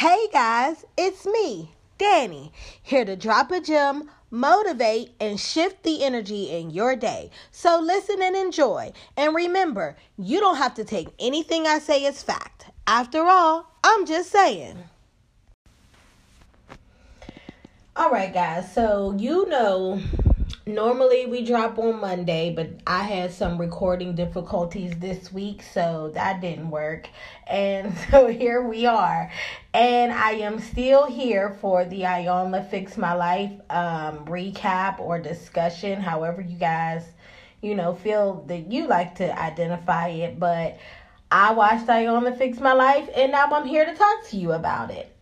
Hey guys, it's me, Danny, here to drop a gem, motivate, and shift the energy in your day. So listen and enjoy. And remember, you don't have to take anything I say as fact. After all, I'm just saying. All right, guys, so you know normally we drop on Monday, but I had some recording difficulties this week, so that didn't work. And so here we are. And I am still here for the Iyanla Fix My Life um, recap or discussion, however you guys, you know, feel that you like to identify it. But I watched Iyanla Fix My Life, and now I'm here to talk to you about it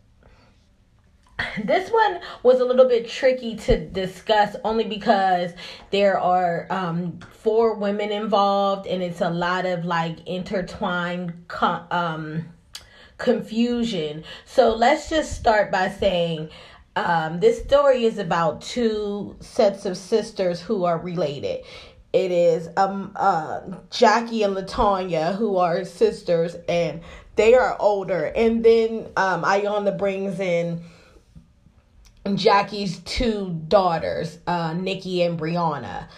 this one was a little bit tricky to discuss only because there are um, four women involved and it's a lot of like intertwined um, confusion. So let's just start by saying um, this story is about two sets of sisters who are related. It is um uh Jackie and Latanya who are sisters and they are older and then um Iyanla brings in Jackie's two daughters, uh, Nikki and Brianna.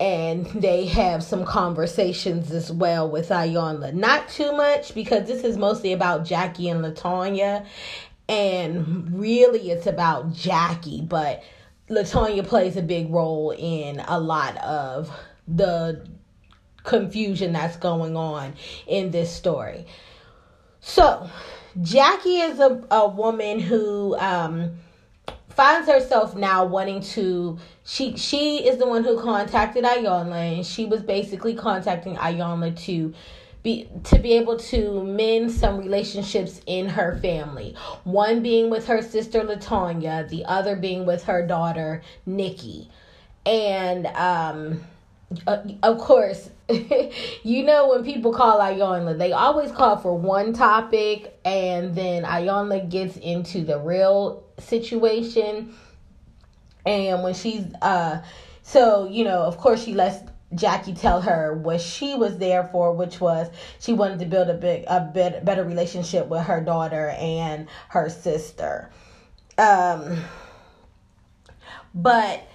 And they have some conversations as well with Iyanla. Not too much because this is mostly about Jackie and Latanya. And really, it's about Jackie, but Latanya plays a big role in a lot of the confusion that's going on in this story. So, Jackie is a, a woman who um, finds herself now wanting to she she is the one who contacted Iyanla and she was basically contacting Iyanla to be to be able to mend some relationships in her family. One being with her sister Latanya, the other being with her daughter Nikki. And um uh, of course, you know when people call Iyanla, they always call for one topic, and then Iyanla gets into the real situation. And when she's uh, so you know, of course, she lets Jackie tell her what she was there for, which was she wanted to build a big, a bit, better relationship with her daughter and her sister. Um, but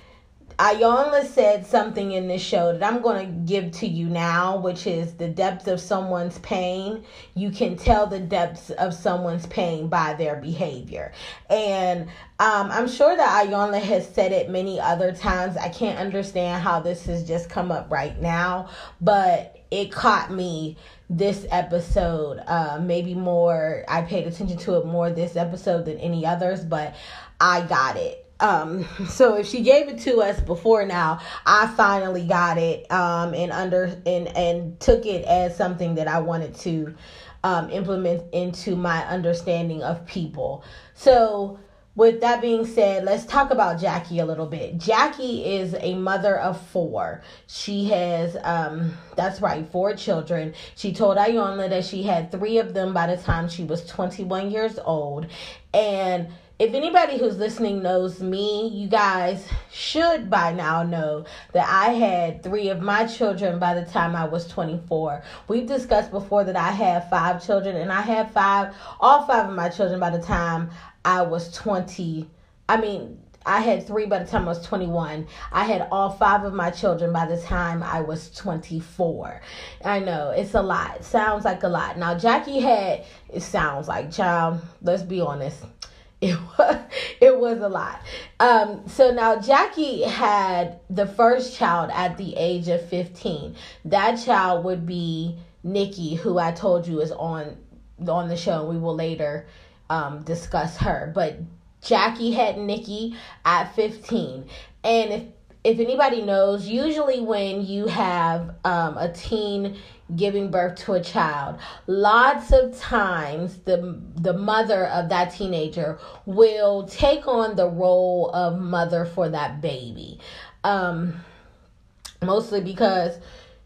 Iyanla said something in this show that I'm going to give to you now, which is the depth of someone's pain. You can tell the depths of someone's pain by their behavior. And um, I'm sure that Iyanla has said it many other times. I can't understand how this has just come up right now, but it caught me this episode. Uh, maybe more, I paid attention to it more this episode than any others, but I got it um so if she gave it to us before now i finally got it um and under and and took it as something that i wanted to um implement into my understanding of people so with that being said, let's talk about Jackie a little bit. Jackie is a mother of four. She has, um, that's right, four children. She told Iyanla that she had three of them by the time she was 21 years old. And if anybody who's listening knows me, you guys should by now know that I had three of my children by the time I was 24. We've discussed before that I have five children, and I had five, all five of my children by the time I was 20. I mean, I had three by the time I was 21. I had all five of my children by the time I was 24. I know it's a lot. sounds like a lot. Now, Jackie had, it sounds like, child, let's be honest it was it was a lot. Um, so now Jackie had the first child at the age of 15. That child would be Nikki, who I told you is on on the show. We will later um, discuss her. But Jackie had Nikki at 15. And if if anybody knows, usually when you have um, a teen giving birth to a child, lots of times the the mother of that teenager will take on the role of mother for that baby. Um, mostly because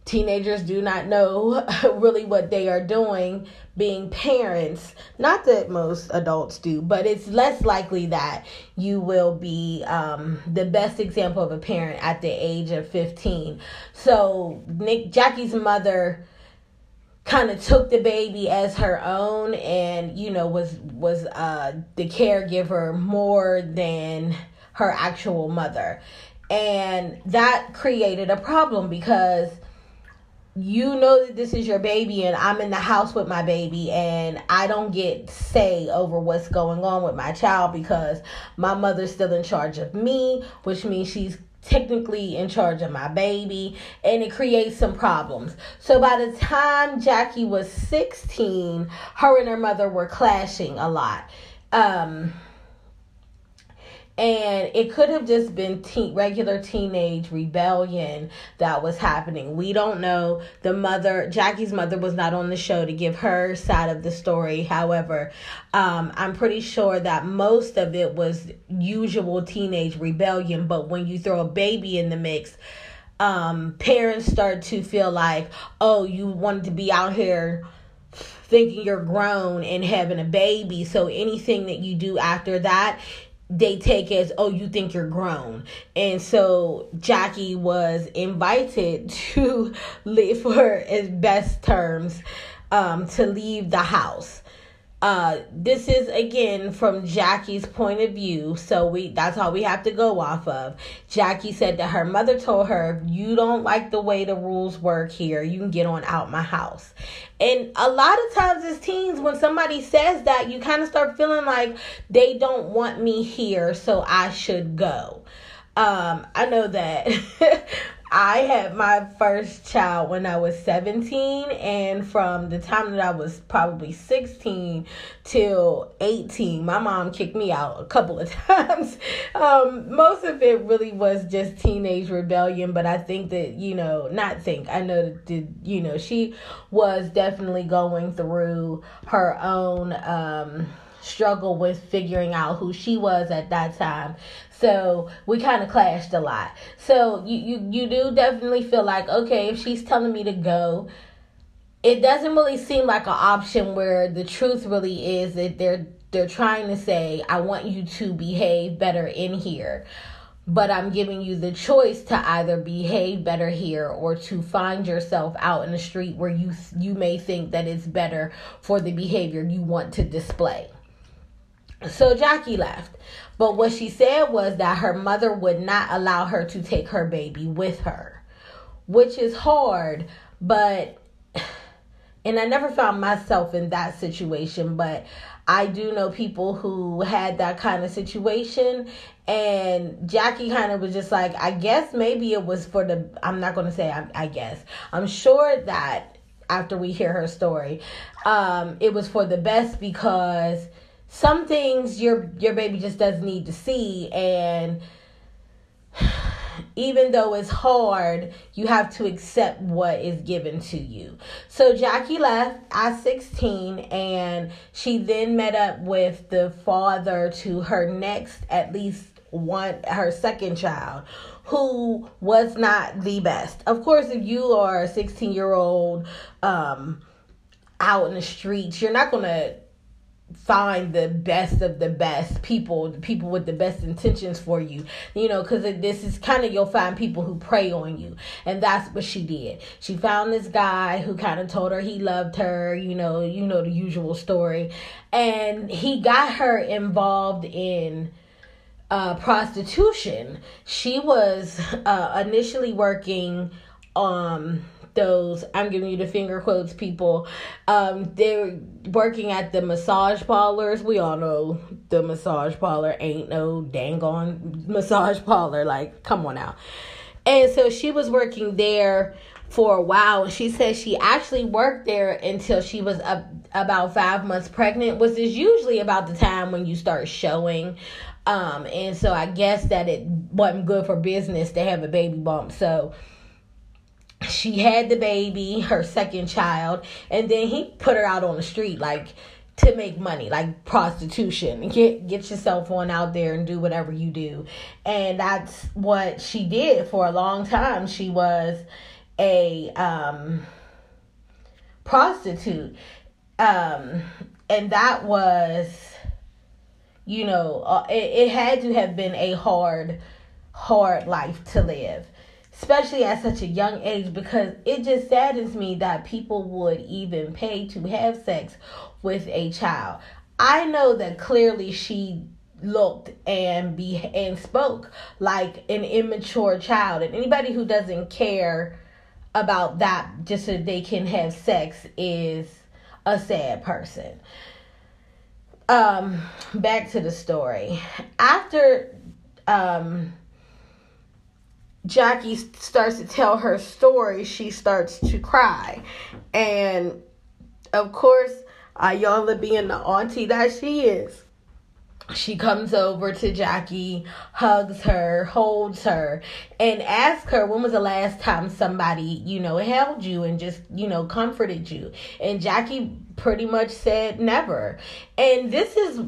teenagers do not know really what they are doing being parents. Not that most adults do but it's less likely that you will be um, the best example of a parent at the age of 15 so nick jackie's mother kind of took the baby as her own and you know was was uh the caregiver more than her actual mother. And that created a problem because you know that this is your baby and I'm in the house with my baby and I don't get say over what's going on with my child because my mother's still in charge of me, which means she's technically in charge of my baby and it creates some problems. So by the time Jackie was 16, her and her mother were clashing a lot. Um and it could have just been teen, regular teenage rebellion that was happening. We don't know. The mother, Jackie's mother, was not on the show to give her side of the story. However, um, I'm pretty sure that most of it was usual teenage rebellion. But when you throw a baby in the mix, um, parents start to feel like, oh, you wanted to be out here thinking you're grown and having a baby. So anything that you do after that they take as oh you think you're grown. And so jackie was invited to live for as best terms um, to leave the house uh this is again from Jackie's point of view. So we that's all we have to go off of. Jackie said that her mother told her you don't like the way the rules work here. You can get on out my house. And a lot of times as teens when somebody says that you kind of start feeling like they don't want me here so I should go. Um I know that I had my first child when I was 17, and from the time that I was probably 16 till 18, my mom kicked me out a couple of times. Um, most of it really was just teenage rebellion, but I think that, you know, not think, I know that, you know, she was definitely going through her own. Um, struggle with figuring out who she was at that time. So we kind of clashed a lot. So you, you you do definitely feel like okay, if she's telling me to go, it doesn't really seem like an option where the truth really is that they're they're trying to say I want you to behave better in here. But I'm giving you the choice to either behave better here or to find yourself out in the street where you you may think that it's better for the behavior you want to display. So Jackie left. But what she said was that her mother would not allow her to take her baby with her, which is hard, but and I never found myself in that situation, but I do know people who had that kind of situation and Jackie kind of was just like I guess maybe it was for the I'm not going to say I, I guess. I'm sure that after we hear her story, um it was for the best because some things your your baby just doesn't need to see and even though it's hard, you have to accept what is given to you. So Jackie left at 16 and she then met up with the father to her next at least one her second child who was not the best. Of course, if you are a 16 year old um out in the streets, you're not going to find the best of the best people the people with the best intentions for you. You know because this is kind of you'll find people who prey on you. And that's what she did. She found this guy who kind of told her he loved her you know you know the usual story. And he got her involved in uh, prostitution. She was uh, initially working um those I'm giving you the finger quotes people. Um, they're working at the massage parlors. We all know the massage parlor ain't no dang on massage parlor. Like, come on now. And so she was working there for a while. She said she actually worked there until she was up about five months pregnant, which is usually about the time when you start showing. Um, and so I guess that it wasn't good for business to have a baby bump. So she had the baby, her second child, and then he put her out on the street like to make money, like prostitution. Get get yourself on out there and do whatever you do. And that's what she did for a long time. She was a um prostitute. Um and that was you know, uh, it, it had to have been a hard hard life to live especially at such a young age, because it just saddens me that people would even pay to have sex with a child. I know that clearly she looked and be and spoke like an immature child and anybody who doesn't care about that just so they can have sex is a sad person um back to the story after um Jackie starts to tell her story she starts to cry and of course Iyanla being the auntie that she is she comes over to Jackie, hugs her, holds her, and asks her when was the last time somebody, you know, held you and just, you know, comforted you. And Jackie pretty much said never. And this is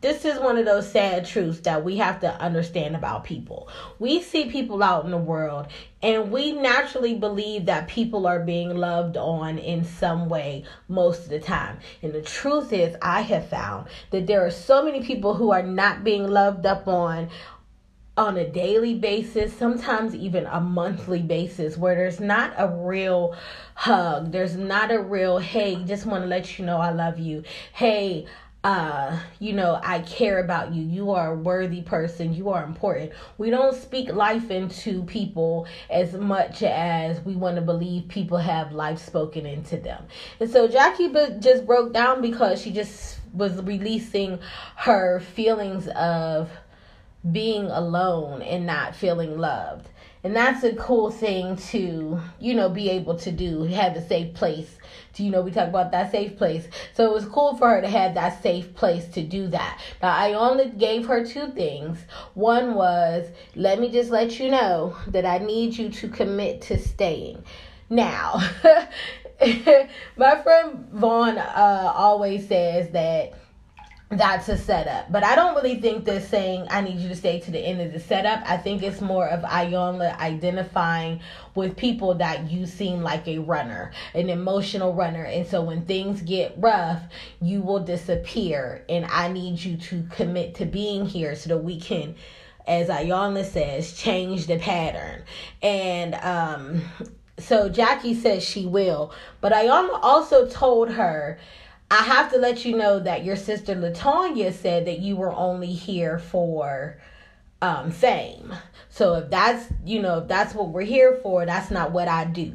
this is one of those sad truths that we have to understand about people. We see people out in the world and we naturally believe that people are being loved on in some way most of the time. And the truth is, I have found that there are so many people who are not being loved up on on a daily basis, sometimes even a monthly basis, where there's not a real hug. There's not a real, hey, just want to let you know I love you. Hey, uh you know i care about you. You are a worthy person. You are important. We don't speak life into people as much as we want to believe people have life spoken into them. And so jackie just broke down because she just was releasing her feelings of being alone and not feeling loved. And that's a cool thing to you know be able to do have a safe place you know, we talk about that safe place. So it was cool for her to have that safe place to do that. Now, I only gave her two things. One was, let me just let you know that I need you to commit to staying. Now, my friend Vaughn uh, always says that that's a setup. But I don't really think they're saying I need you to stay to the end of the setup. I think it's more of Iyanla identifying with people that you seem like a runner, an emotional runner. And so when things get rough, you will disappear. And I need you to commit to being here so that we can as Iyanla says, change the pattern. And um so Jackie says she will. But Iyanla also told her I have to let you know that your sister Latonya said that you were only here for um, fame. So if that's you know if that's what we're here for, that's not what I do.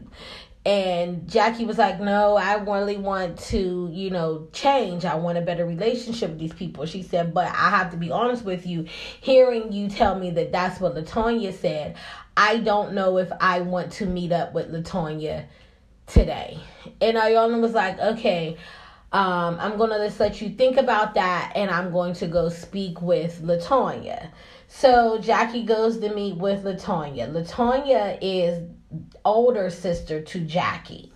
And Jackie was like, No, I really want to, you know, change. I want a better relationship with these people. She said, But I have to be honest with you. Hearing you tell me that that's what Latonya said, I don't know if I want to meet up with Latonya today. And Iyanla was like, Okay, um, I'm gonna just let you think about that, and I'm going to go speak with Latonya. So Jackie goes to meet with Latonya. Latonya is older sister to Jackie.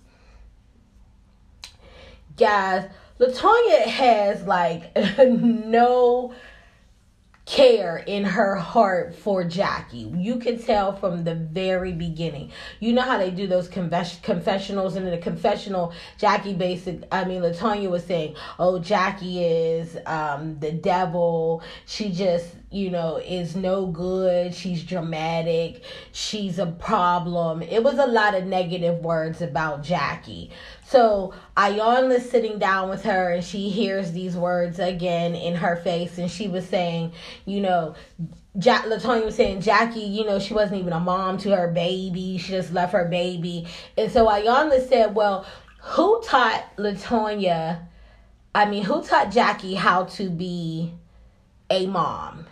Guys, Latonya has like no care in her heart for Jackie. You could tell from the very beginning. You know how they do those confess- confessionals, and in the confessional, Jackie basic, I mean, Latonya was saying, "Oh, Jackie is um, the devil. She just, you know, is no good. She's dramatic. She's a problem." It was a lot of negative words about Jackie. So Iyanla's sitting down with her and she hears these words again in her face and she was saying, you know, Jack Latonya was saying Jackie, you know, she wasn't even a mom to her baby. She just left her baby. And so Iyanla said, Well, who taught Latonya I mean, who taught Jackie how to be a mom?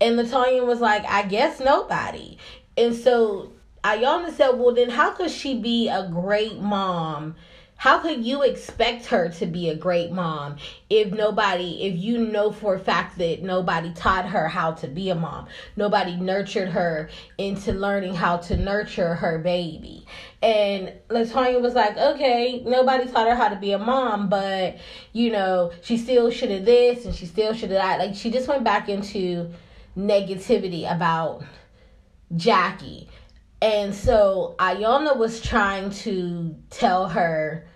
And Latonya was like, I guess nobody. And so Iyanla said, Well then how could she be a great mom? How could you expect her to be a great mom if nobody, if you know for a fact that nobody taught her how to be a mom? Nobody nurtured her into learning how to nurture her baby. And Latonya was like, okay, nobody taught her how to be a mom, but you know, she still should have this and she still should have that. Like, she just went back into negativity about Jackie. And so Iyanla was trying to tell her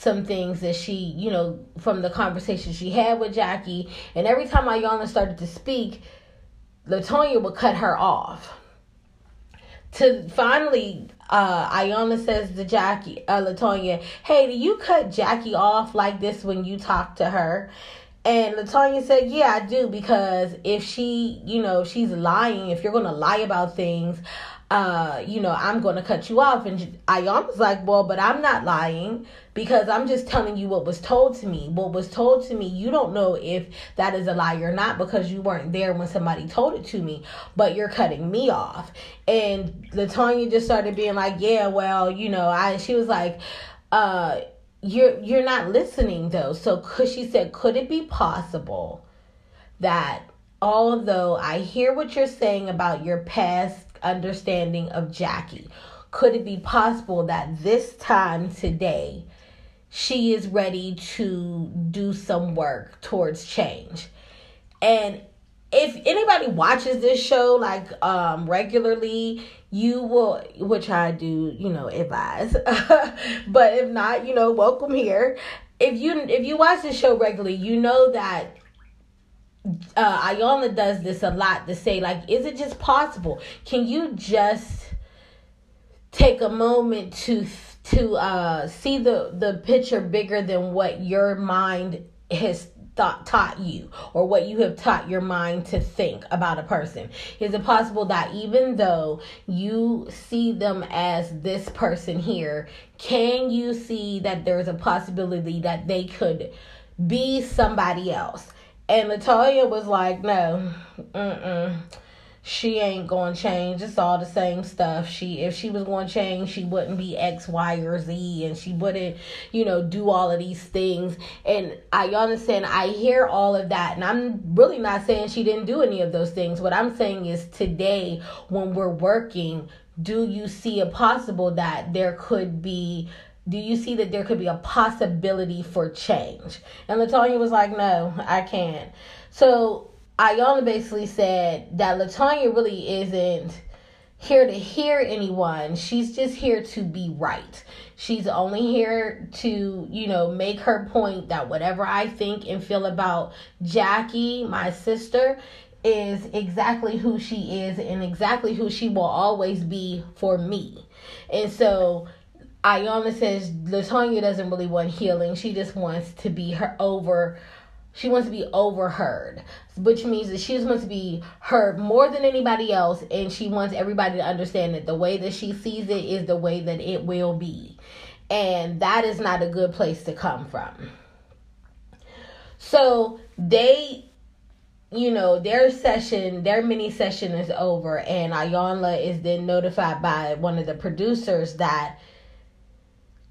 some things that she, you know, from the conversation she had with Jackie. And every time Iyanla started to speak, Latonya would cut her off. to finally uh Iyanla says to Jackie uh Latonya, hey, do you cut Jackie off like this when you talk to her? And Latonya said, Yeah, I do, because if she, you know, she's lying, if you're gonna lie about things, uh, you know, I'm gonna cut you off. And Iyanla was like, Well, but I'm not lying because I'm just telling you what was told to me. What was told to me, you don't know if that is a lie or not because you weren't there when somebody told it to me, but you're cutting me off. And Latonya just started being like, Yeah, well, you know, I she was like, uh, you're you're not listening though. So she said, could it be possible that although I hear what you're saying about your past understanding of Jackie, could it be possible that this time today she is ready to do some work towards change? And if anybody watches this show like um regularly you will which i do you know advise. But if not you know welcome here. If you if you watch the show regularly you know that uh Iyanla does this a lot to say like is it just possible? Can you just take a moment to to uh see the the picture bigger than what your mind has thought taught you or what you have taught your mind to think about a person. Is it possible that even though you see them as this person here can you see that there's a possibility that they could be somebody else? And Latonya was like no mm-mm she ain't gonna change. It's all the same stuff. She if she was gonna change, she wouldn't be X, Y, or Z, and she wouldn't, you know, do all of these things. And I understand. I hear all of that, and I'm really not saying she didn't do any of those things. What I'm saying is today, when we're working, do you see a possible that there could be do you see that there could be a possibility for change? And Latonya was like, no, I can't. So Iyanla basically said that Latonya really isn't here to hear anyone. She's just here to be right. She's only here to, you know, make her point that whatever I think and feel about Jackie, my sister, is exactly who she is and exactly who she will always be for me. And so Iyanla says Latonya doesn't really want healing. She just wants to be her over she wants to be overheard, which means that she just wants to be heard more than anybody else, and she wants everybody to understand that the way that she sees it is the way that it will be. And that is not a good place to come from. So they, you know, their session, their mini session is over, and Iyanla is then notified by one of the producers that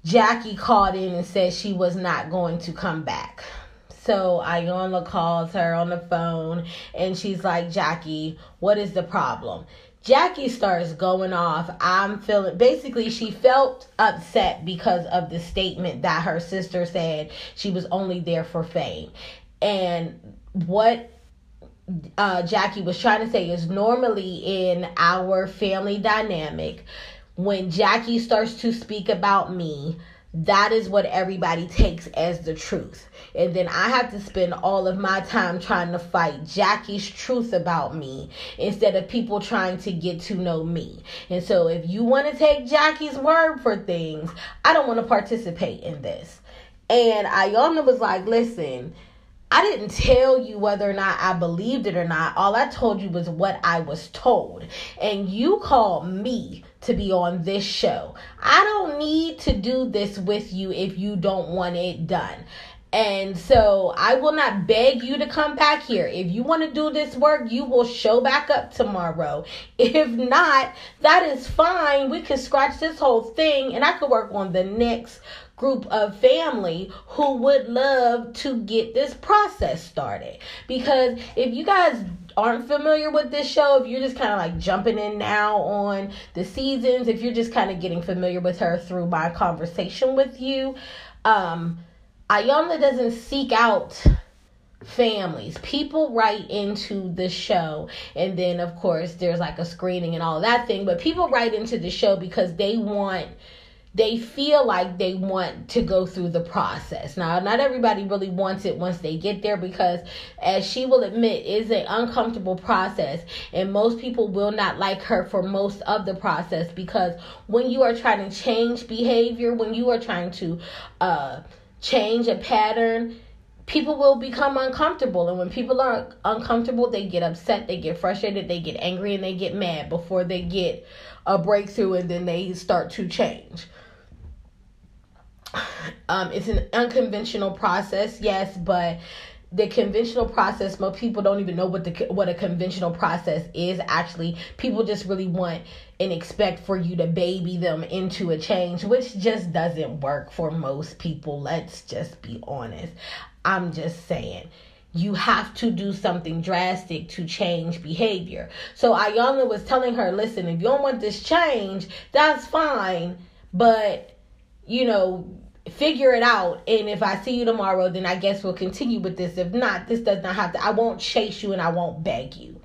Jackie called in and said she was not going to come back. So Iyanla calls her on the phone and she's like, Jackie, what is the problem? Jackie starts going off. I'm feeling basically she felt upset because of the statement that her sister said she was only there for fame. And what uh, Jackie was trying to say is normally in our family dynamic, when Jackie starts to speak about me, that is what everybody takes as the truth. And then I have to spend all of my time trying to fight Jackie's truth about me instead of people trying to get to know me. And so if you want to take Jackie's word for things, I don't want to participate in this. And Iyanla was like, listen, I didn't tell you whether or not I believed it or not. All I told you was what I was told. And you called me to be on this show. I don't need to do this with you if you don't want it done. And so I will not beg you to come back here. If you want to do this work, you will show back up tomorrow. If not, that is fine. We can scratch this whole thing and I could work on the next group of family who would love to get this process started. Because if you guys aren't familiar with this show, if you're just kind of like jumping in now on the seasons, if you're just kind of getting familiar with her through my conversation with you, um, Iyanla doesn't seek out families. People write into the show, and then of course there's like a screening and all that thing, but people write into the show because they want they feel like they want to go through the process. Now, not everybody really wants it once they get there because, as she will admit, it's an uncomfortable process, and most people will not like her for most of the process because when you are trying to change behavior, when you are trying to uh, change a pattern, people will become uncomfortable. And when people are uncomfortable, they get upset, they get frustrated, they get angry, and they get mad before they get a breakthrough and then they start to change. Um, it's an unconventional process, yes, but the conventional process most people don't even know what the what a conventional process is actually people just really want and expect for you to baby them into a change which just doesn't work for most people. Let's just be honest. I'm just saying you have to do something drastic to change behavior. So Iyanla was telling her listen if you don't want this change that's fine but you know figure it out. And if i see you tomorrow then i guess we'll continue with this. If not this does not have to i won't chase you and i won't beg you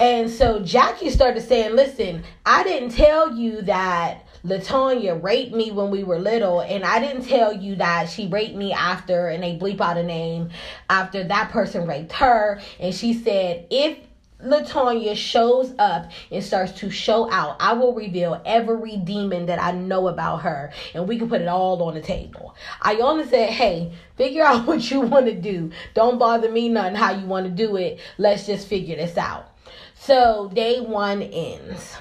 and so jackie started saying listen i didn't tell you that Latonya raped me when we were little, and I didn't tell you that she raped me after, and they bleep out a name after that person raped her. And she said, if Latonya shows up and starts to show out, I will reveal every demon that I know about her and we can put it all on the table. I only said, hey, figure out what you want to do. Don't bother me none how you want to do it. Let's just figure this out. So day one ends.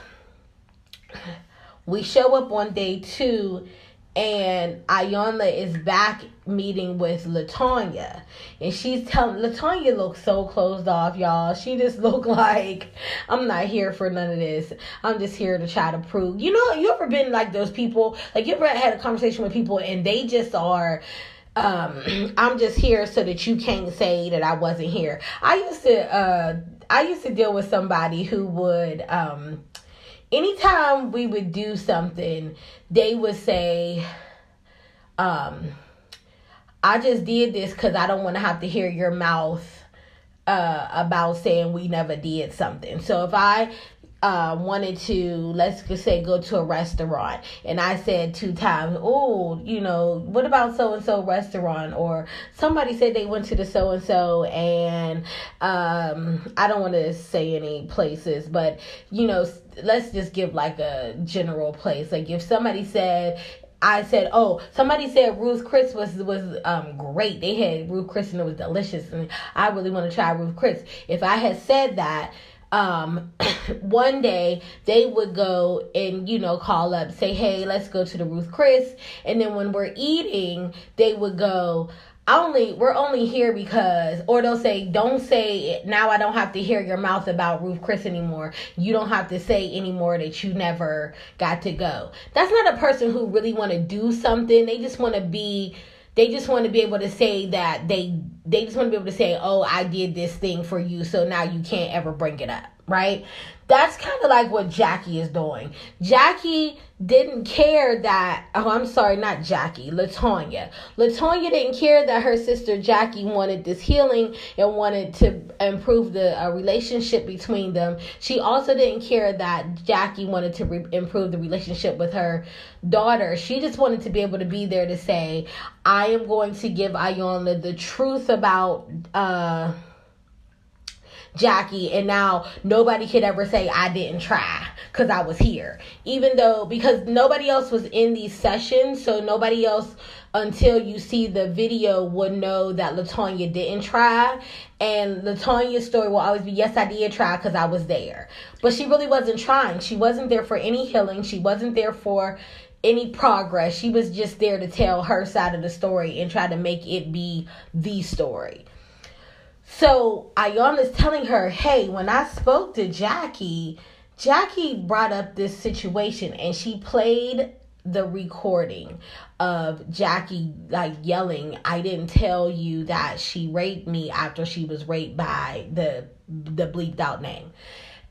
We show up on day two and Iyanla is back meeting with Latonya, and she's telling Latonya looks so closed off, y'all. She just look like I'm not here for none of this. I'm just here to try to prove. You know, you ever been like those people? Like you ever had a conversation with people and they just are um I'm just here so that you can't say that I wasn't here. I used to uh I used to deal with somebody who would um anytime we would do something, they would say, um, I just did this because I don't want to have to hear your mouth uh, about saying we never did something. So if I uh, wanted to, let's just say, go to a restaurant, and I said two times, "Oh, you know, what about so and so restaurant?" Or somebody said they went to the so and so, and um, I don't want to say any places, but you know, let's just give like a general place. Like if somebody said I said, "Oh, somebody said Ruth Chris was was um great. They had Ruth Chris and it was delicious, and I really want to try Ruth Chris." If I had said that, um one day they would go and you know call up say hey let's go to the ruth chris. And then when we're eating they would go only we're only here because or they'll say don't say now i don't have to hear your mouth about ruth chris anymore. You don't have to say anymore that you never got to go. That's not a person who really want to do something. They just want to be they just want to be able to say that they they just want to be able to say oh i did this thing for you so now you can't ever bring it up right that's kind of like what Jackie is doing. Jackie didn't care that, oh, I'm sorry, not Jackie, Latonya. Latonya didn't care that her sister Jackie wanted this healing and wanted to improve the uh, relationship between them. She also didn't care that Jackie wanted to re- improve the relationship with her daughter. She just wanted to be able to be there to say, I am going to give Iyanla the truth about, uh, Jackie, and now nobody could ever say I didn't try because I was here. Even though, because nobody else was in these sessions, so nobody else until you see the video would know that Latonya didn't try. And Latonya's story will always be, yes, I did try because I was there. But she really wasn't trying. She wasn't there for any healing. She wasn't there for any progress. She was just there to tell her side of the story and try to make it be the story. So Iyanla's telling her, hey, when I spoke to Jackie, Jackie brought up this situation and she played the recording of Jackie like yelling, I didn't tell you that she raped me after she was raped by the the bleeped out name.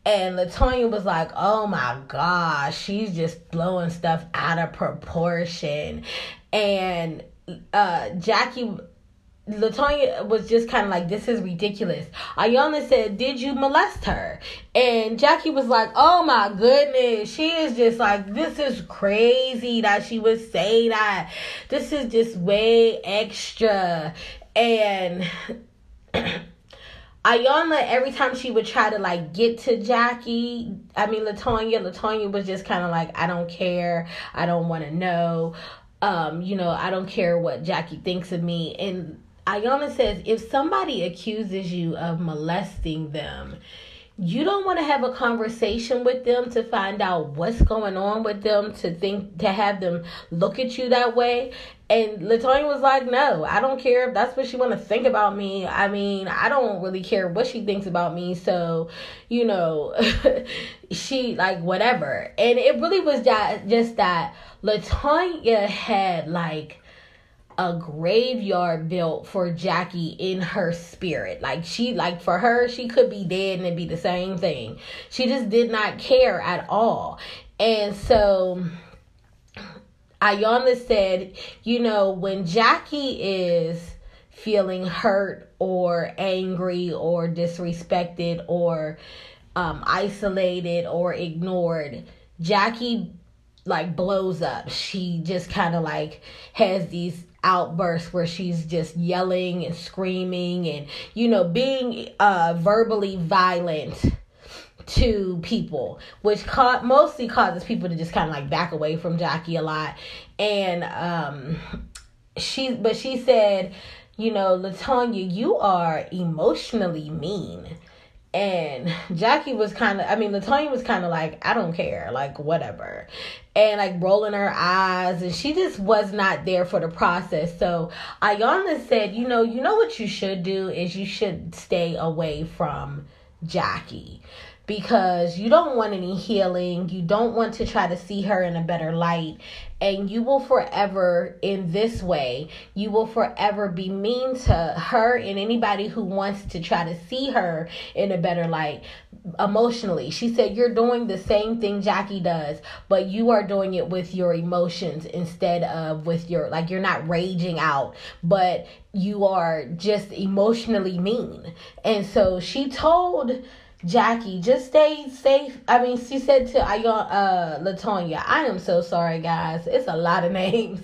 And Latonya was like, oh my gosh, she's just blowing stuff out of proportion. And uh Jackie Latonya was just kind of like, this is ridiculous. Iyanla said, did you molest her? And Jackie was like, oh my goodness. She is just like, this is crazy that she would say that. This is just way extra. And Iyanla, every time she would try to like get to Jackie, I mean Latonya, Latonya was just kind of like, I don't care, I don't want to know, um, you know, I don't care what Jackie thinks of me. And Iyanla says, if somebody accuses you of molesting them, you don't want to have a conversation with them to find out what's going on with them to think to have them look at you that way. And latonya was like no i don't care if that's what she want to think about me. I mean i don't really care what she thinks about me. So you know she like whatever. And it really was just, just that latonya had like a graveyard built for Jackie in her spirit. Like she like for her, she could be dead and it'd be the same thing. She just did not care at all. And so Iyanla said, you know, when Jackie is feeling hurt or angry or disrespected or um, isolated or ignored, Jackie like blows up. She just kind of like has these outbursts where she's just yelling and screaming and you know being uh verbally violent to people which ca- mostly causes people to just kind of like back away from Jackie a lot. And um she but she said you know Latonya you are emotionally mean and Jackie was kind of, I mean, Latonya was kind of like, I don't care, like, whatever. And like rolling her eyes, and she just was not there for the process. So Iyanla said, you know, you know what you should do is you should stay away from Jackie because you don't want any healing. You don't want to try to see her in a better light. And you will forever, in this way, you will forever be mean to her and anybody who wants to try to see her in a better light emotionally. She said, You're doing the same thing Jackie does, but you are doing it with your emotions instead of with your, like, you're not raging out, but you are just emotionally mean. And so she told Jackie, just stay safe. I mean, she said to Ayon, uh, Latonya, I am so sorry, guys. It's a lot of names.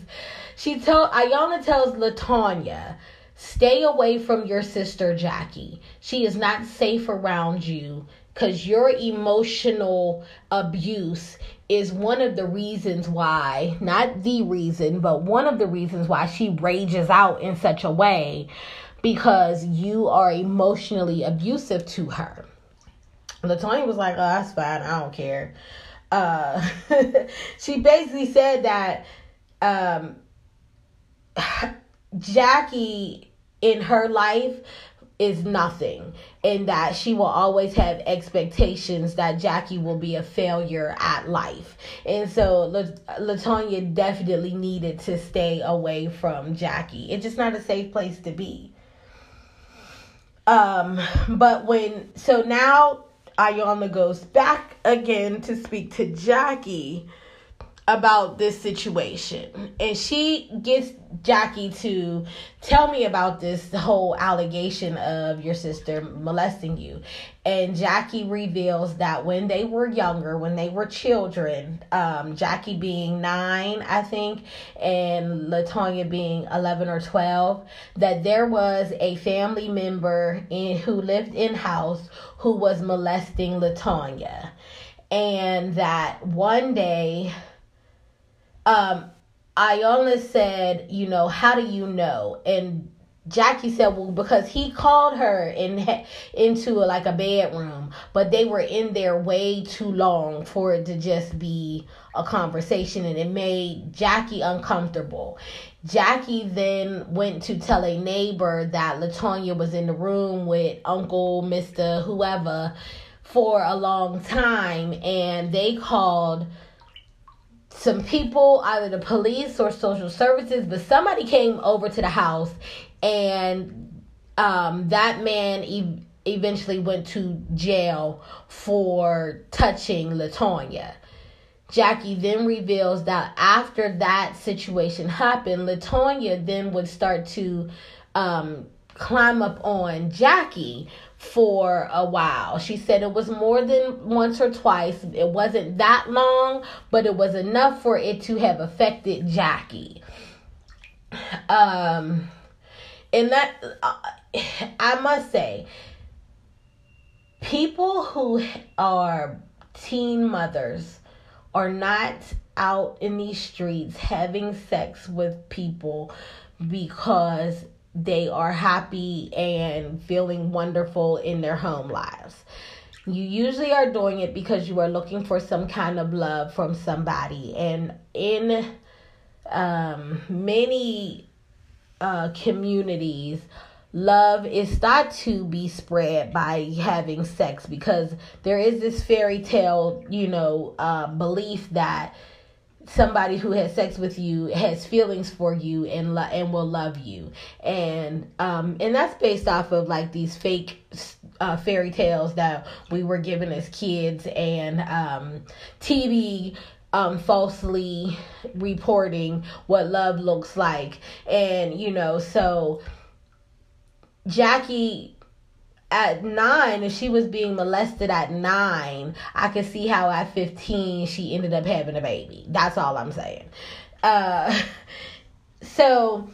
She told Iyanla tells Latonya, stay away from your sister Jackie. She is not safe around you because your emotional abuse is one of the reasons why, not the reason, but one of the reasons why she rages out in such a way because you are emotionally abusive to her. Latonya was like, "Oh, that's fine. I don't care." Uh, she basically said that um, Jackie in her life is nothing and that she will always have expectations that Jackie will be a failure at life. And so Latonya definitely needed to stay away from Jackie. It's just not a safe place to be. Um but when so now Iyanla goes back again to speak to Jackie about this situation. And she gets Jackie to tell me about this whole allegation of your sister molesting you. And Jackie reveals that when they were younger, when they were children, um, Jackie being nine, I think, and Latonya being 11 or 12, that there was a family member in, who lived in house who was molesting Latonya. And that one day, um, Iyanla said, you know, how do you know? And Jackie said, well, because he called her in into a, like a bedroom, but they were in there way too long for it to just be a conversation, and it made Jackie uncomfortable. Jackie then went to tell a neighbor that Latonya was in the room with Uncle, Mister, whoever, for a long time, and they called some people, either the police or social services, but somebody came over to the house and um, that man e- eventually went to jail for touching Latonya. Jackie then reveals that after that situation happened, Latonya then would start to um, climb up on Jackie for a while. She said it was more than once or twice. It wasn't that long, but it was enough for it to have affected Jackie. Um, and that uh, I must say, people who are teen mothers are not out in these streets having sex with people because they are happy and feeling wonderful in their home lives. You usually are doing it because you are looking for some kind of love from somebody. And in um, many uh, communities, love is thought to be spread by having sex because there is this fairy tale, you know, uh, belief that somebody who has sex with you has feelings for you and lo- and will love you. And um and that's based off of like these fake uh, fairy tales that we were given as kids and um TV um falsely reporting what love looks like. And you know so Jackie at nine, if she was being molested at nine, I could see how at 15 she ended up having a baby. That's all I'm saying. Uh, so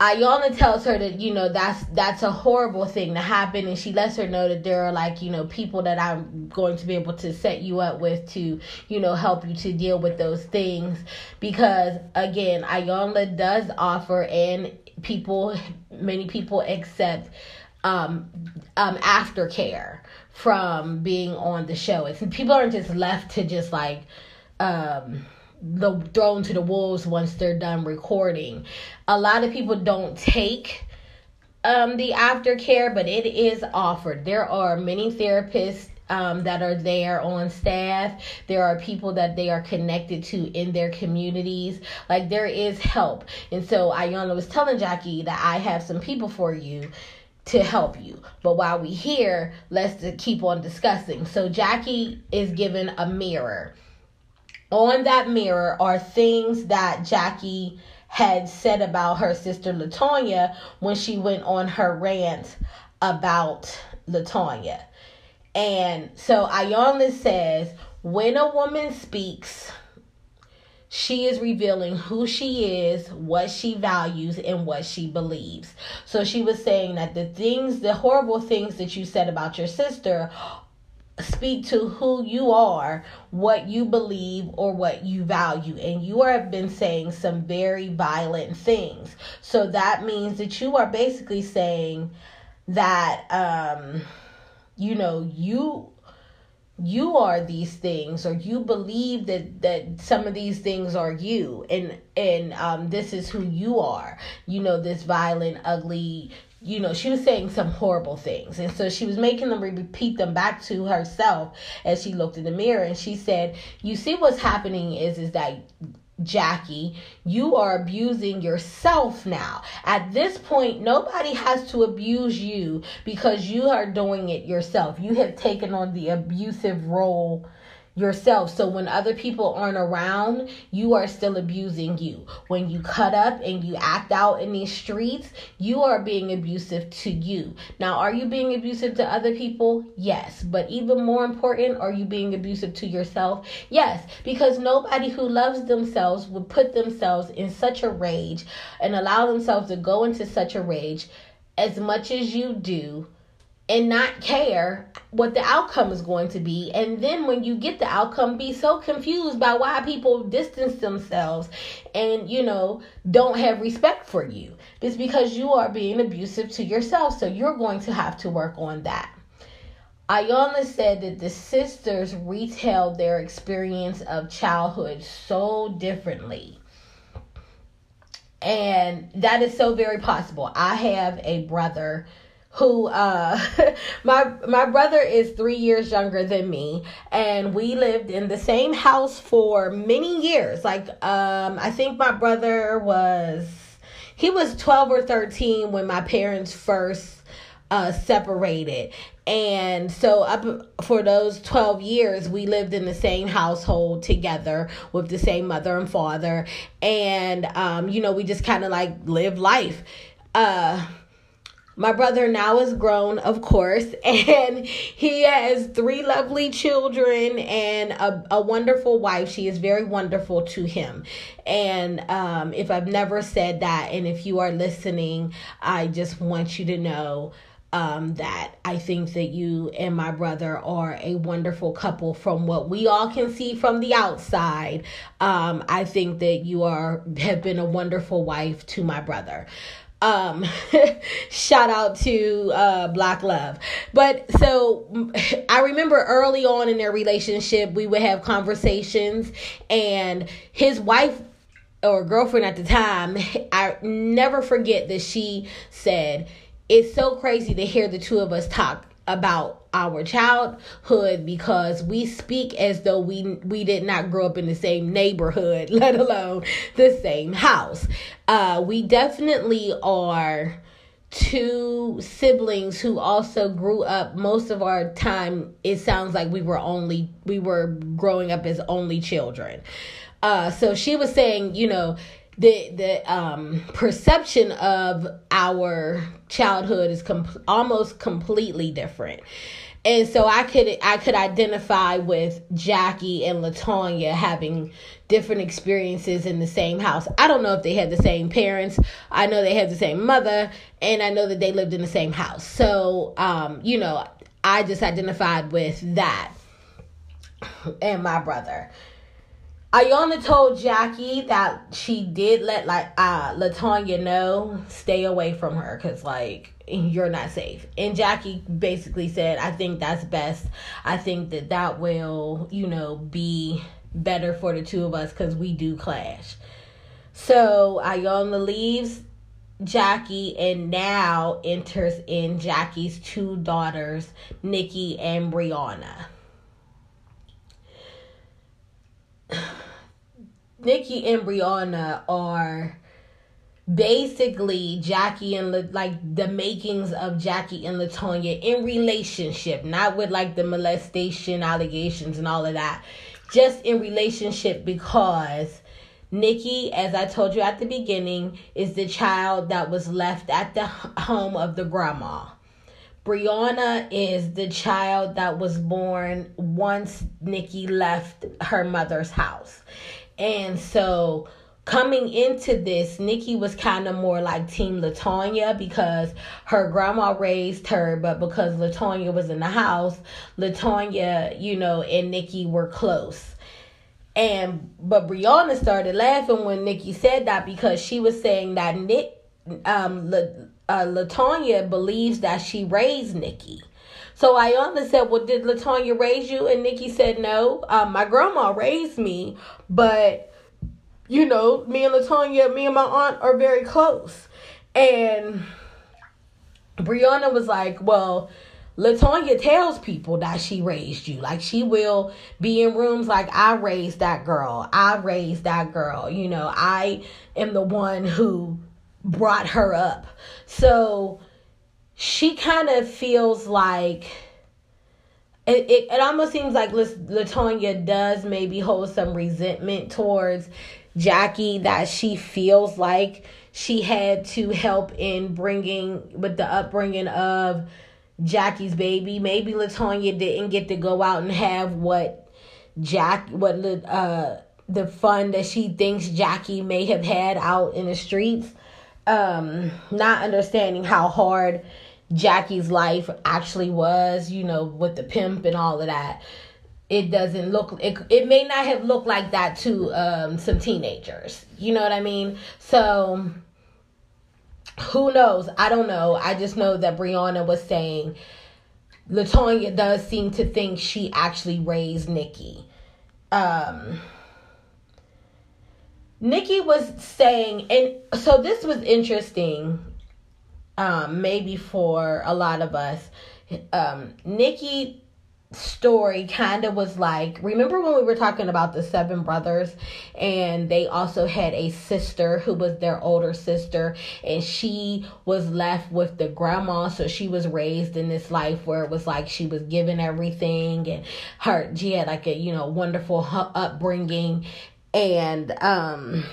Iyanla tells her that you know that's that's a horrible thing to happen, and she lets her know that there are like you know people that I'm going to be able to set you up with to you know help you to deal with those things because again Iyanla does offer and people many people accept um, um, aftercare from being on the show. It's people aren't just left to just like um, the thrown to the wolves once they're done recording. A lot of people don't take um, the aftercare, but it is offered. There are many therapists um, that are there on staff. There are people that they are connected to in their communities. Like there is help. And so Iyanla was telling Jackie that I have some people for you to help you. But while we here, let's keep on discussing. So Jackie is given a mirror. On that mirror are things that Jackie had said about her sister Latonya when she went on her rant about Latonya. And so Iyanla says, when a woman speaks, she is revealing who she is, what she values, and what she believes. So she was saying that the things, the horrible things that you said about your sister, speak to who you are, what you believe, or what you value. And you have been saying some very violent things. So that means that you are basically saying that, um, you know, you you are these things or you believe that that some of these things are you and and um this is who you are. You know this violent ugly you know she was saying some horrible things. And so she was making them repeat them back to herself as she looked in the mirror and she said you see what's happening is is that Jackie, you are abusing yourself now. At this point, nobody has to abuse you because you are doing it yourself. You have taken on the abusive role yourself. So when other people aren't around, you are still abusing you. When you cut up and you act out in these streets, you are being abusive to you. Now, are you being abusive to other people? Yes. But even more important, are you being abusive to yourself? Yes. Because nobody who loves themselves would put themselves in such a rage and allow themselves to go into such a rage as much as you do and not care what the outcome is going to be. And then when you get the outcome, be so confused by why people distance themselves and, you know, don't have respect for you. It's because you are being abusive to yourself. So you're going to have to work on that. Iyanla said that the sisters retailed their experience of childhood so differently. And that is so very possible. I have a brother who uh my my brother is 3 years younger than me and we lived in the same house for many years. Like um I think my brother was he was 12 or 13 when my parents first uh separated. And so up for those 12 years we lived in the same household together with the same mother and father. And um, you know we just kind of like live life. Uh, my brother now is grown, of course, and he has three lovely children and a, a wonderful wife. She is very wonderful to him. And um, if I've never said that, and if you are listening, I just want you to know um, that I think that you and my brother are a wonderful couple from what we all can see from the outside. Um, I think that you are have been a wonderful wife to my brother um shout out to uh black love. But so i remember early on in their relationship we would have conversations and his wife or girlfriend at the time i never forget that she said it's so crazy to hear the two of us talk about our childhood because we speak as though we we did not grow up in the same neighborhood, let alone the same house. Uh, we definitely are two siblings who also grew up most of our time it sounds like we were only we were growing up as only children uh so she was saying you know the the um perception of our childhood is com- almost completely different and so I could I could identify with Jackie and Latonya having different experiences in the same house. I don't know if they had the same parents. I know they had the same mother, and I know that they lived in the same house. So, um, you know, I just identified with that and my brother. Iyanla told Jackie that she did let like uh Latonya know stay away from her because like you're not safe. And Jackie basically said, I think that's best. I think that that will you know be better for the two of us because we do clash. So Iyanla leaves Jackie and now enters in Jackie's two daughters, Nikki and Brianna. Nikki and Brianna are basically Jackie and La- like the makings of Jackie and Latonya in relationship, not with like the molestation allegations and all of that, just in relationship because Nikki, as I told you at the beginning, is the child that was left at the home of the grandma. Brianna is the child that was born once Nikki left her mother's house. And so coming into this, Nikki was kind of more like Team Latonya because her grandma raised her, but because Latonya was in the house, Latonya, you know, and Nikki were close. And but Brianna started laughing when Nikki said that because she was saying that Nick um La, uh, Latonya believes that she raised Nikki. So Iyanla said, Well, did Latonya raise you? And Nikki said, No. Um, my grandma raised me, but you know, me and Latonya, me and my aunt are very close. And Brianna was like, Well, Latonya tells people that she raised you. Like she will be in rooms like I raised that girl. I raised that girl. You know, I am the one who brought her up. So she kind of feels like it, it, it almost seems like Latonya does maybe hold some resentment towards Jackie that she feels like she had to help in bringing with the upbringing of Jackie's baby. Maybe Latonya didn't get to go out and have what Jack what uh the fun that she thinks Jackie may have had out in the streets. Um, not understanding how hard Jackie's life actually was, you know, with the pimp and all of that. It doesn't look it it may not have looked like that to um some teenagers. You know what I mean? So who knows? I don't know. I just know that Brianna was saying Latonya does seem to think she actually raised Nikki. Um Nikki was saying and so this was interesting um, maybe for a lot of us. Um, Nikki story kind of was like remember when we were talking about the seven brothers? And they also had a sister who was their older sister and she was left with the grandma. So she was raised in this life where it was like she was given everything and her she had like a you know wonderful upbringing. And um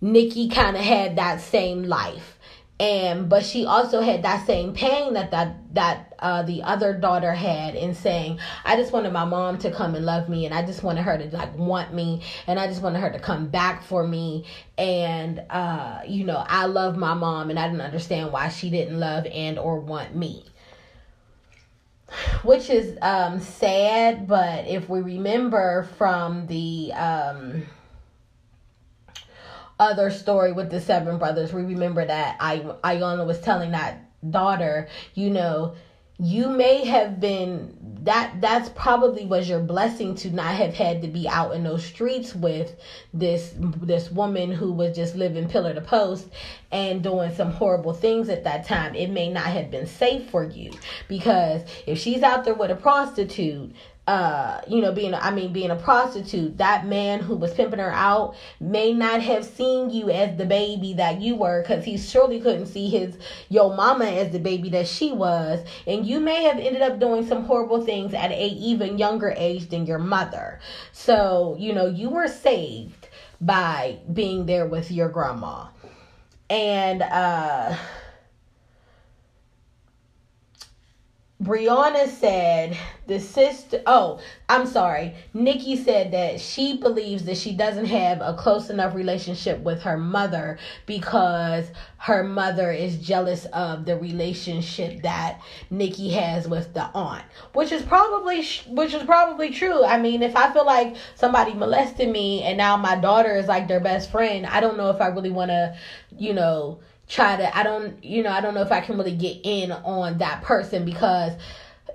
Nikki kind of had that same life and but she also had that same pain that that that uh, the other daughter had in saying i just wanted my mom to come and love me and i just wanted her to like want me and i just wanted her to come back for me. And uh, you know i love my mom and i didn't understand why she didn't love and or want me. Which is um, sad but if we remember from the um, other story with the seven brothers, we remember that. I Iyanla was telling that daughter, you know, you may have been that that's probably was your blessing to not have had to be out in those streets with this this woman who was just living pillar to post and doing some horrible things at that time. It may not have been safe for you because if she's out there with a prostitute uh you know being i mean being a prostitute that man who was pimping her out may not have seen you as the baby that you were because he surely couldn't see his your mama as the baby that she was. And you may have ended up doing some horrible things at a even younger age than your mother. So you know you were saved by being there with your grandma. And uh Brianna said the sister, oh, I'm sorry. Nikki said that she believes that she doesn't have a close enough relationship with her mother because her mother is jealous of the relationship that Nikki has with the aunt, which is probably which is probably true. I mean, if I feel like somebody molested me and now my daughter is like their best friend, I don't know if I really want to, you know, try to I don't you know I don't know if I can really get in on that person because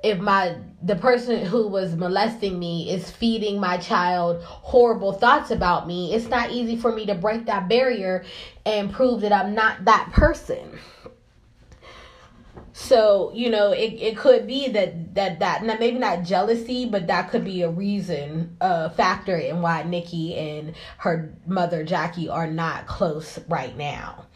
if my the person who was molesting me is feeding my child horrible thoughts about me it's not easy for me to break that barrier and prove that I'm not that person. So you know it, it could be that that that maybe not jealousy but that could be a reason uh factor in why nikki and her mother jackie are not close right now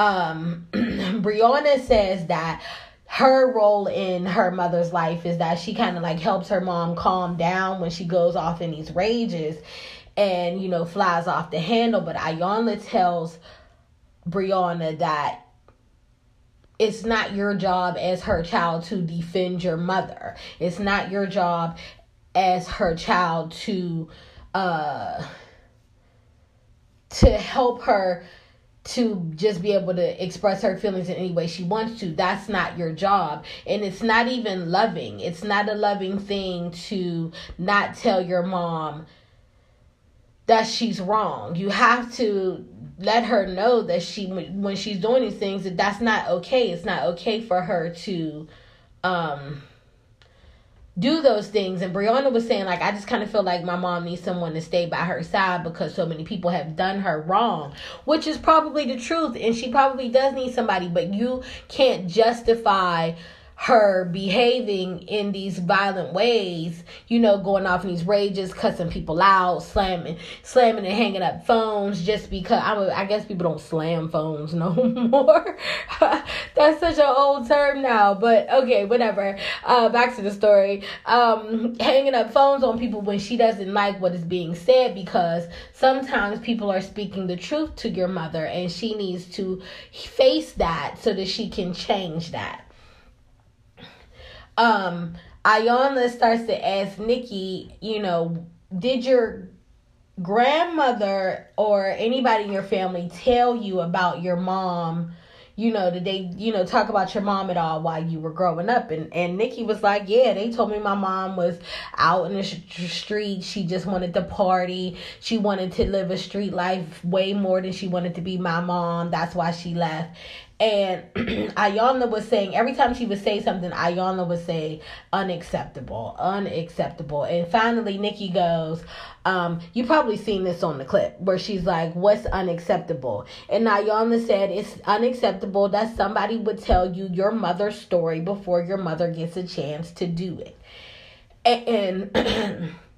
um, Brianna says that her role in her mother's life is that she kind of like helps her mom calm down when she goes off in these rages and you know flies off the handle but Iyanla tells Brianna that it's not your job as her child to defend your mother. It's not your job as her child to uh to help her to just be able to express her feelings in any way she wants to. That's not your job. And it's not even loving. It's not a loving thing to not tell your mom that she's wrong. You have to let her know that she when she's doing these things that that's not okay. It's not okay for her to um do those things. And Brianna was saying, like, I just kind of feel like my mom needs someone to stay by her side because so many people have done her wrong, which is probably the truth. And she probably does need somebody, but you can't justify her behaving in these violent ways, you know, going off in these rages, cussing people out, slamming, slamming and hanging up phones just because a, I guess people don't slam phones no more. That's such an old term now, but okay, whatever. Uh, back to the story. Um, hanging up phones on people when she doesn't like what is being said because sometimes people are speaking the truth to your mother and she needs to face that so that she can change that um Iyanla starts to ask Nikki, you know, did your grandmother or anybody in your family tell you about your mom? You know, did they, you know, talk about your mom at all while you were growing up? And and Nikki was like, yeah, they told me my mom was out in the street. She just wanted to party. She wanted to live a street life way more than she wanted to be my mom. That's why she left. And Iyanla was saying every time she would say something, Iyanla would say unacceptable, unacceptable. And finally, Nikki goes, um, you probably seen this on the clip where she's like, "What's unacceptable?" And Iyanla said, "It's unacceptable that somebody would tell you your mother's story before your mother gets a chance to do it." And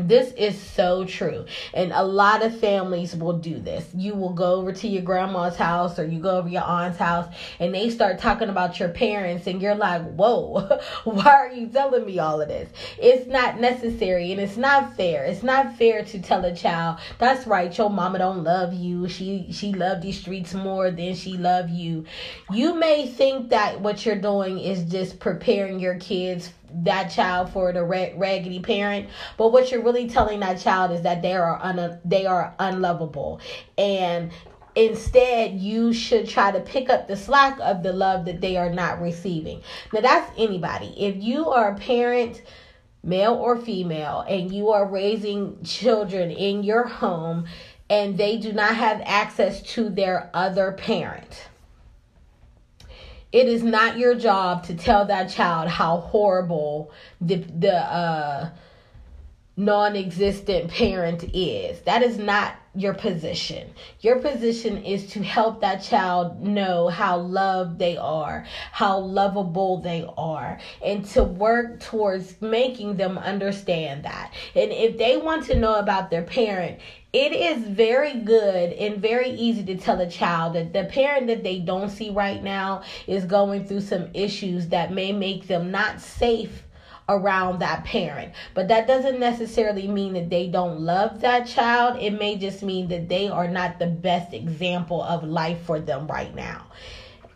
Mm-hmm. This is so true. And a lot of families will do this. You will go over to your grandma's house or you go over your aunt's house and they start talking about your parents and you're like, "Whoa, why are you telling me all of this?" It's not necessary and it's not fair. It's not fair to tell a child, "That's right, your mama don't love you. She she loved these streets more than she loved you." You may think that what you're doing is just preparing your kids that child for the rag- raggedy parent. But what you're really telling that child is that they are un- they are unlovable. And instead you should try to pick up the slack of the love that they are not receiving. Now that's anybody. If you are a parent male or female and you are raising children in your home and they do not have access to their other parent it is not your job to tell that child how horrible the the uh, non-existent parent is. That is not your position. Your position is to help that child know how loved they are, how lovable they are, and to work towards making them understand that. And if they want to know about their parent, it is very good and very easy to tell a child that the parent that they don't see right now is going through some issues that may make them not safe around that parent. But that doesn't necessarily mean that they don't love that child. It may just mean that they are not the best example of life for them right now.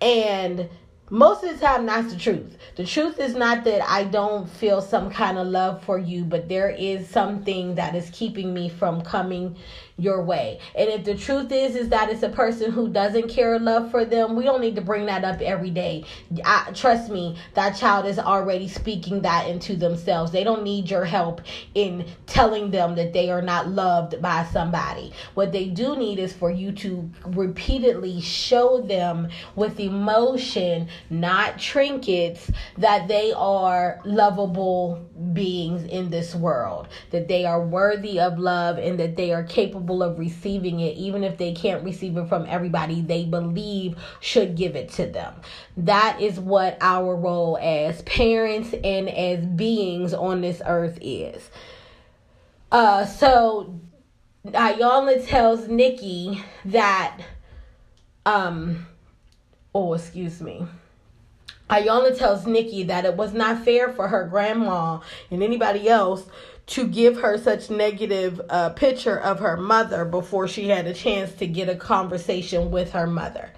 And most of the time that's the truth the truth is not that i don't feel some kind of love for you but there is something that is keeping me from coming your way. And if the truth is is that it's a person who doesn't care love for them, we don't need to bring that up every day. I, trust me, that child is already speaking that into themselves. They don't need your help in telling them that they are not loved by somebody. What they do need is for you to repeatedly show them with emotion, not trinkets, that they are lovable beings in this world, that they are worthy of love and that they are capable capable of receiving it, even if they can't receive it from everybody they believe should give it to them. That is what our role as parents and as beings on this earth is. Uh, so Iyanla tells Nikki that, um, oh, excuse me. Iyanla tells Nikki that it was not fair for her grandma and anybody else to give her such negative uh, picture of her mother before she had a chance to get a conversation with her mother.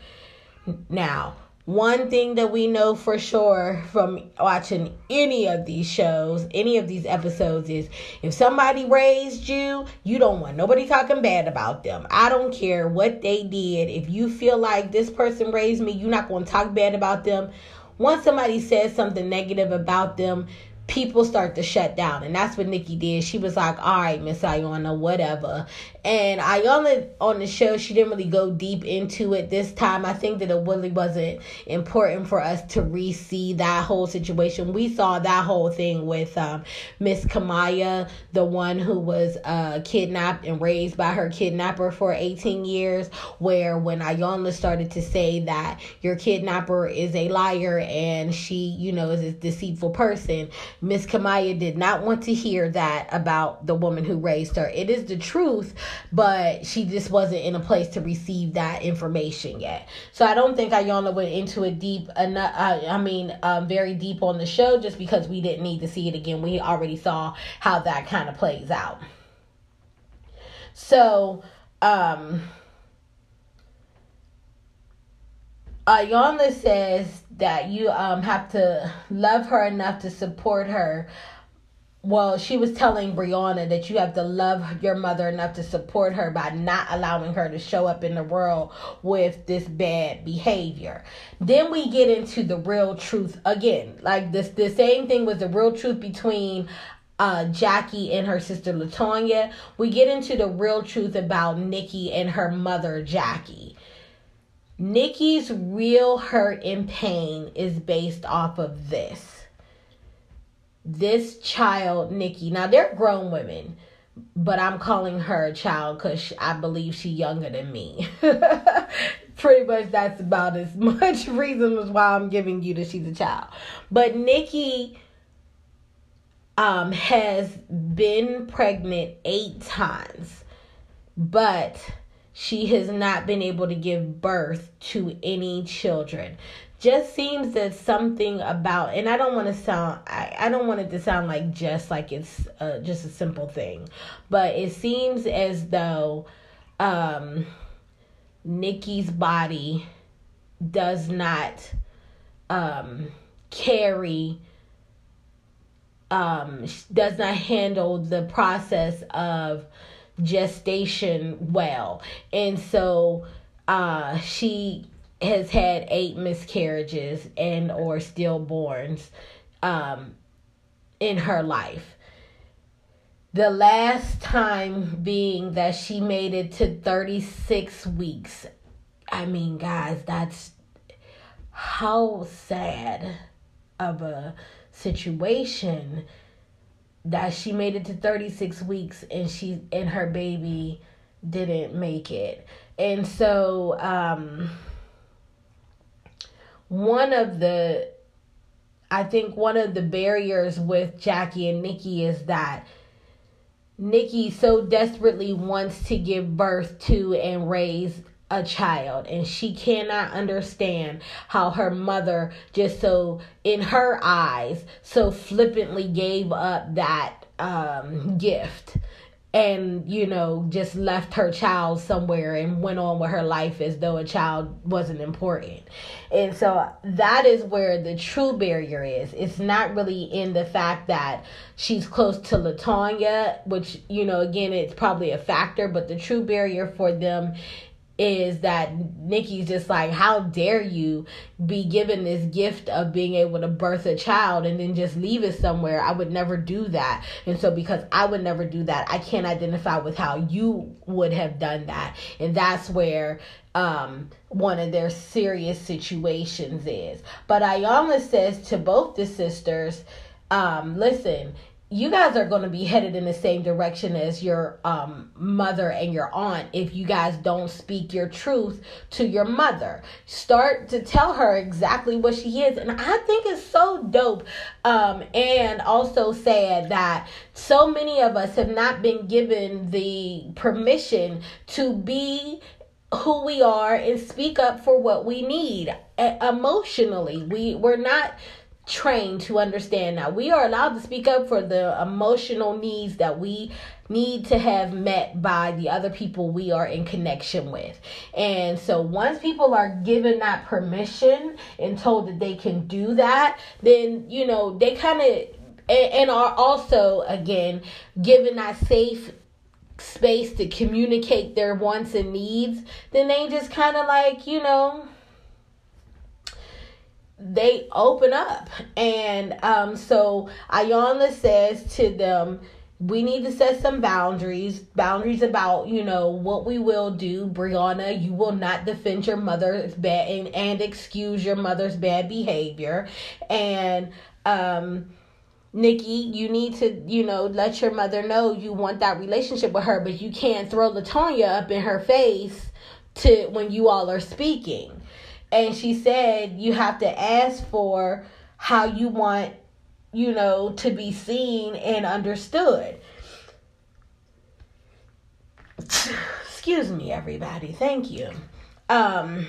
Now, one thing that we know for sure from watching any of these shows, any of these episodes is if somebody raised you, you don't want nobody talking bad about them. I don't care what they did. If you feel like this person raised me, you're not going to talk bad about them. Once somebody says something negative about them, people start to shut down. And that's what Nikki did. She was like, all right, Miss Iyanla, whatever. And Iyanla on the show, she didn't really go deep into it this time. I think that it really wasn't important for us to re-see that whole situation. We saw that whole thing with um, Miss Kamiyah, the one who was uh, kidnapped and raised by her kidnapper for 18 years, where when Iyanla started to say that your kidnapper is a liar and she, you know, is a deceitful person, Miss Kamiyah did not want to hear that about the woman who raised her. It is the truth, but she just wasn't in a place to receive that information yet. So I don't think Iyanla went into it deep enough. I, mean, um, very deep on the show just because we didn't need to see it again. We already saw how that kind of plays out. So, um, Iyanla says that you um have to love her enough to support her well, she was telling Brianna that you have to love your mother enough to support her by not allowing her to show up in the world with this bad behavior. Then we get into the real truth again. Like this the same thing was the real truth between uh, Jackie and her sister Latonya. We get into the real truth about Nikki and her mother Jackie Nikki's real hurt and pain is based off of this. This child, Nikki, now they're grown women, but I'm calling her a child because I believe she's younger than me. Pretty much that's about as much reason as why I'm giving you that she's a child. But Nikki um, has been pregnant eight times, but she has not been able to give birth to any children. Just seems that something about, and I don't want to sound, I, I don't want it to sound like just like it's uh, just a simple thing, but it seems as though um, Nikki's body does not um, carry um, does not handle the process of gestation well. And so uh, she has had eight miscarriages and or stillborns um, in her life. The last time being that she made it to 36 weeks. I mean, guys, that's how sad of a situation that she made it to 36 weeks and she and her baby didn't make it. And so um one of the I think one of the barriers with Jackie and Nikki is that Nikki so desperately wants to give birth to and raise a child and she cannot understand how her mother just so in her eyes so flippantly gave up that um gift and you know just left her child somewhere and went on with her life as though a child wasn't important. And so that is where the true barrier is. It's not really in the fact that she's close to latonya which you know again it's probably a factor but the true barrier for them is that Nikki's just like, how dare you be given this gift of being able to birth a child and then just leave it somewhere? I would never do that. And so, because I would never do that, I can't identify with how you would have done that. And that's where um, one of their serious situations is. But Iyanla says to both the sisters, um, listen, you guys are going to be headed in the same direction as your um, mother and your aunt if you guys don't speak your truth to your mother. Start to tell her exactly what she is. And I think it's so dope um, and also sad that so many of us have not been given the permission to be who we are and speak up for what we need emotionally. We we're not trained to understand now. We are allowed to speak up for the emotional needs that we need to have met by the other people we are in connection with. And so once people are given that permission and told that they can do that, then, you know, they kind of and, are also again given that safe space to communicate their wants and needs, then they just kind of like, you know, they open up. And um, so Iyanla says to them, we need to set some boundaries boundaries about you know what we will do. Brianna you will not defend your mother's bad and, and excuse your mother's bad behavior. And um nikki you need to you know let your mother know you want that relationship with her but you can't throw latonya up in her face to when you all are speaking and she said you have to ask for how you want you know to be seen and understood. Excuse me everybody. Thank you. Um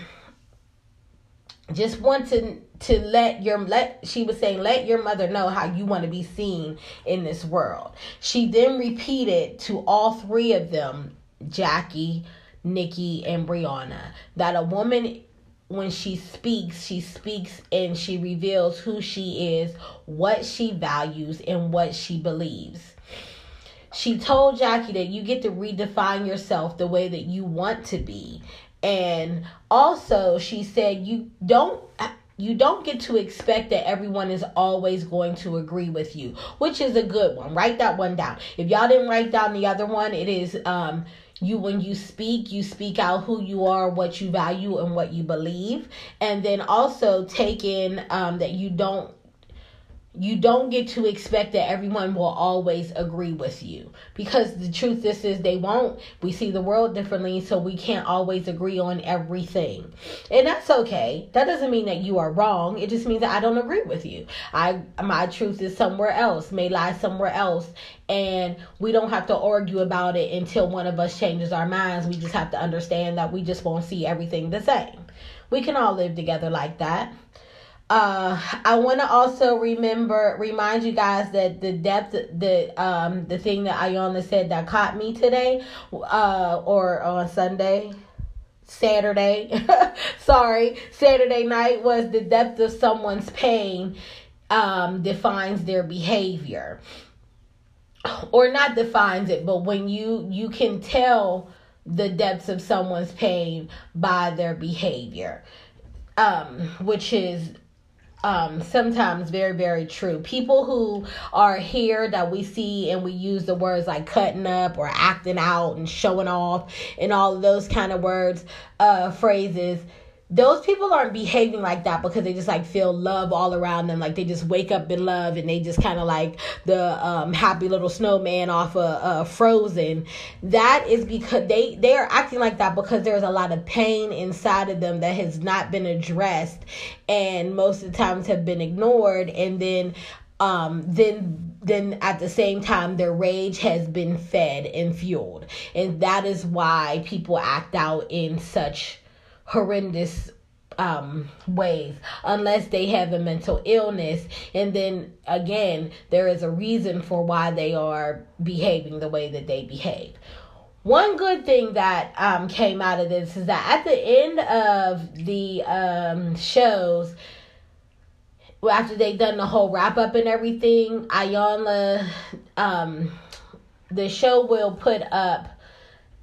just want to to let your let she was saying let your mother know how you want to be seen in this world. She then repeated to all three of them jackie nikki and brianna that a woman when she speaks, she speaks and she reveals who she is, what she values, and what she believes. She told Jackie that you get to redefine yourself the way that you want to be. And also, she said you don't you don't get to expect that everyone is always going to agree with you, which is a good one. Write that one down. If y'all didn't write down the other one, it is um you when you speak you speak out who you are what you value and what you believe. And then also take in um, that you don't you don't get to expect that everyone will always agree with you. Because the truth is is they won't. We see the world differently so we can't always agree on everything. And that's okay. That doesn't mean that you are wrong. It just means that i don't agree with you. I my truth is somewhere else may lie somewhere else and we don't have to argue about it until one of us changes our minds. We just have to understand that we just won't see everything the same. We can all live together like that uh, I want to also remember remind you guys that the depth the um the thing that Iyanla said that caught me today uh or on Sunday Saturday sorry Saturday night was the depth of someone's pain um defines their behavior. Or not defines it but when you you can tell the depths of someone's pain by their behavior. Um which is um, sometimes very, very true. People who are here that we see and we use the words like cutting up or acting out and showing off and all those kind of words, uh, phrases those people aren't behaving like that because they just like feel love all around them. Like they just wake up in love and they just kind of like the um, happy little snowman off of uh, frozen. That is because they they are acting like that because there's a lot of pain inside of them that has not been addressed and most of the times have been ignored. And then um then then at the same time their rage has been fed and fueled. And that is why people act out in such horrendous um, ways unless they have a mental illness. And then again, there is a reason for why they are behaving the way that they behave. One good thing that um, came out of this is that at the end of the um, shows, after they've done the whole wrap up and everything, Iyanla, um, the show will put up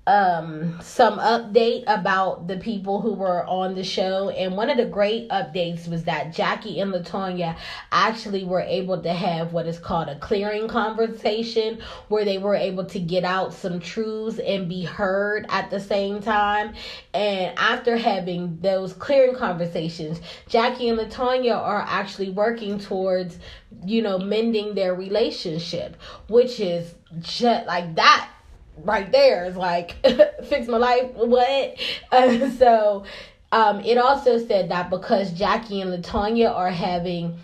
um some update about the people who were on the show. And one of the great updates was that Jackie and Latonya actually were able to have what is called a clearing conversation where they were able to get out some truths and be heard at the same time. And after having those clearing conversations Jackie and Latonya are actually working towards you know mending their relationship which is just like that right there is like fix my life what? Uh, so um it also said that because jackie and latonya are having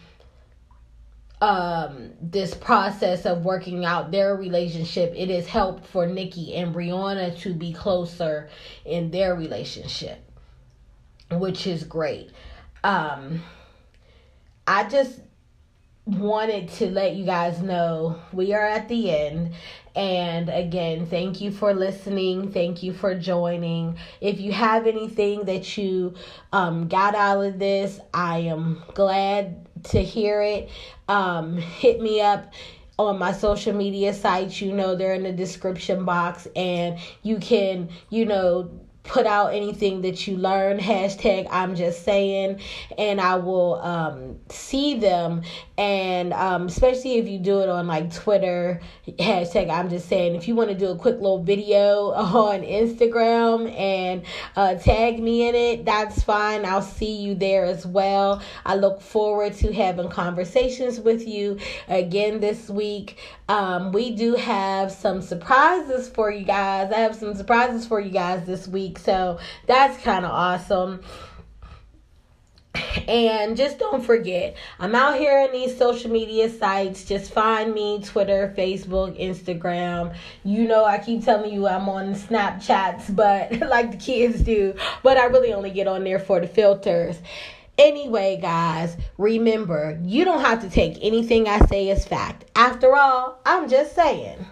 um this process of working out their relationship it has helped for nikki and brianna to be closer in their relationship which is great. Um i just wanted to let you guys know we are at the end and again, thank you for listening. Thank you for joining. If you have anything that you um, got out of this, I am glad to hear it. Um, hit me up on my social media sites. You know, they're in the description box, and you can, you know, put out anything that you learn hashtag i'm just saying and i will um, see them and um, especially if you do it on like twitter hashtag i'm just saying if you want to do a quick little video on instagram and uh, tag me in it that's fine. I'll see you there as well. I look forward to having conversations with you again this week. Um, we do have some surprises for you guys. I have some surprises for you guys this week so that's kind of awesome. And just don't forget, I'm out here in these social media sites. Just find me Twitter, Facebook, Instagram. You know, I keep telling you I'm on Snapchats, but like the kids do. But I really only get on there for the filters. Anyway, guys, remember, you don't have to take anything I say as fact. After all, I'm just saying.